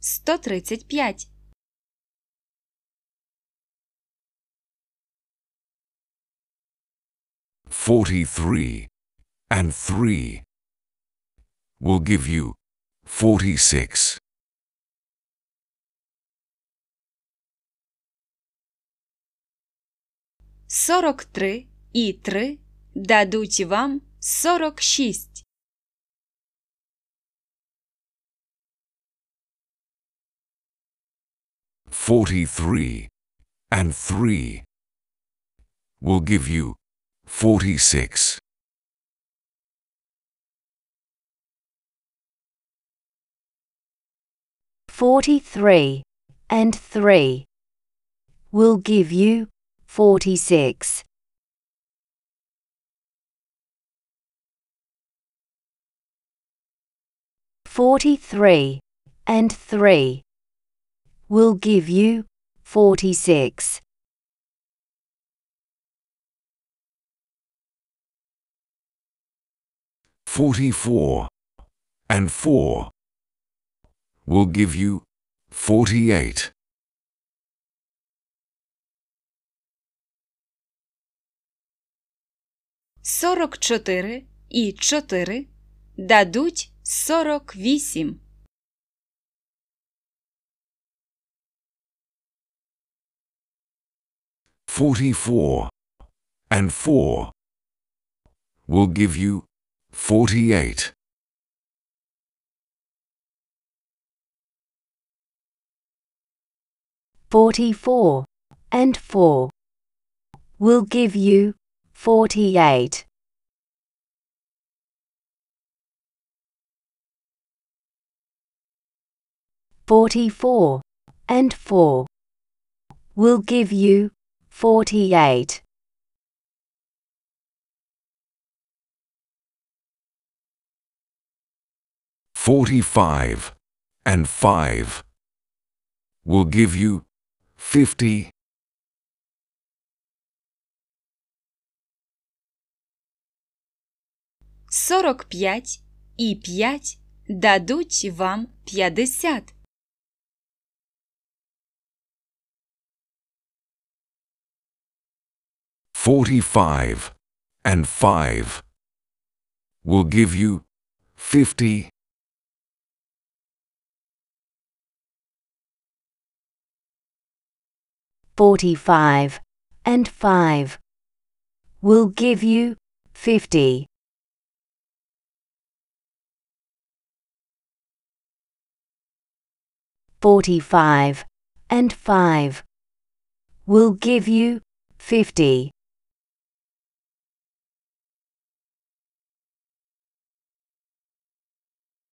135. Forty-three and three will give you forty-six. Сорок три і три дадуть вам сорок шість. Forty-three and three will give you forty-six. Forty-three and three will give you forty-six. Forty-three and three will give you forty-six. Forty-four and four will give you forty-eight. Сорок чотири і чотири дадуть сорок вісім. Forty-four and four will give you forty-eight. Forty-four and four will give you forty-eight. Forty-four and four will give you 48. 45 and 5 will give you 50. 45 і 5 дадуть вам 50. Forty-five and five will give you fifty. Forty-five and five will give you fifty. Forty-five and five will give you fifty.